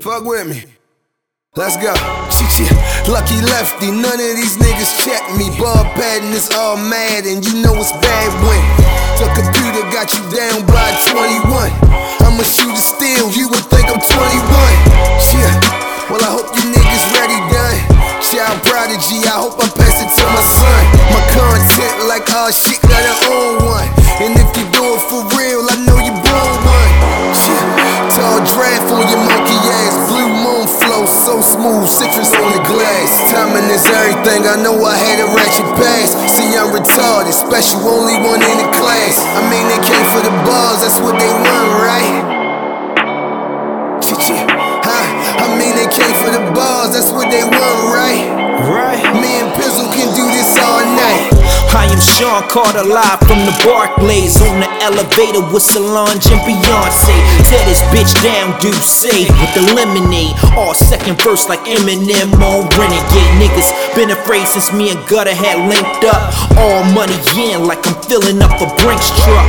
Fuck with me. Let's go. Chichi, Lucky lefty, none of these niggas check me. Ball padding is all mad, and you know it's bad when the computer got you down by 21. I'ma shoot a steal, you would think I'm 21. Yeah, well, I hope you niggas ready done. Child prodigy, I hope I pass it to my son. My content like all shit, gotta own one. So smooth, citrus on the glass. Timing is everything, I know I had a ratchet past. See, I'm retarded, special, only one in the class. I mean, they came for the bars, that's what they want, Sean Carter live from the Barclays on the elevator with Solange and Beyonce. Tear this bitch down, do say with the lemonade. All second verse like Eminem on Renegade. Niggas been afraid since me and Gutter had linked up. All money in like I'm filling up a Brinks truck.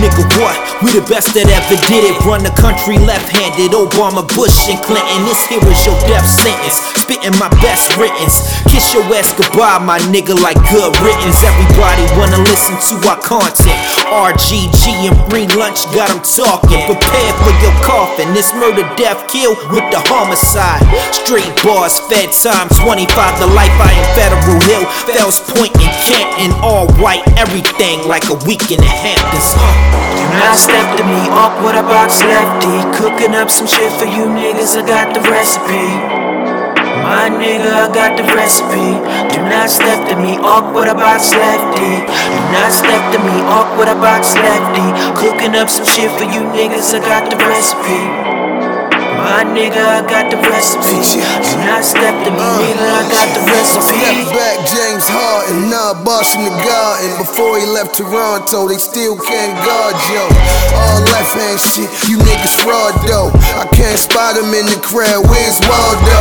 Nigga, what? We the best that ever did it. Run the country left handed. Obama, Bush, and Clinton. This here is your death sentence. Spitting my best writtens. Kiss your ass goodbye, my nigga, like good riddance. Everybody wanna listen to our content. RGG and free lunch got them talking. Prepare for your coffin. This murder, death, kill with the homicide. Straight bars, fed time 25 the life I am Federal Hill. Fells Point and Canton, all white, everything like a week in Hamptons. Do not step to me, up with a box lefty. Cooking up some shit for you niggas, I got the recipe. My nigga, I got the recipe. Do not step to me, awkward about lefty. Do not step to me, awkward about lefty. Cooking up some shit for you niggas, I got the recipe. My nigga, I got the recipe. Do not step to me, nigga, I got the recipe. Boss from the garden. Before he left Toronto, they still can't guard yo. All left hand shit, you niggas fraud though. I can't spot him in the crowd, where's Waldo?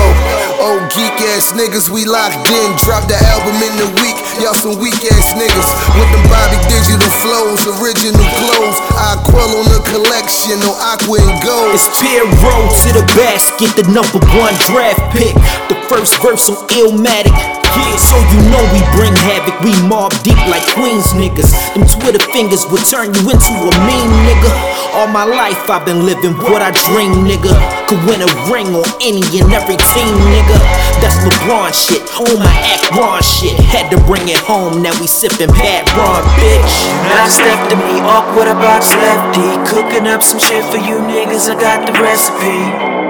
Oh, geek ass niggas, we locked in. Drop the album in the week, y'all some weak ass niggas. With them Bobby Digital flows, original clothes. I quell on the collection, no aqua and gold. It's Pierre Road to the basket, the number one draft pick. The first verse on Illmatic. Yeah, so you know we bring havoc. We Mobb Deep like Queens niggas. Them Twitter fingers will turn you into a mean nigga. All my life I've been living what I dream, nigga. Could win a ring on any and every team, nigga. That's LeBron shit. On my act Ron shit. Had to bring it home, now we sipping bad Ron, bitch. Now step to me, awkward about lefty. Cooking up some shit for you niggas, I got the recipe.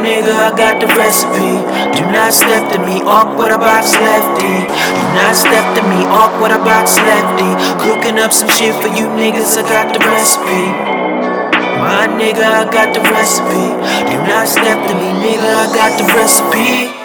Nigga, I got the recipe. Do not step to me, awkward about lefty. Do not step to me, awkward about lefty. Cooking up some shit for you niggas, I got the recipe. My nigga, I got the recipe. Do not step to me, nigga, I got the recipe.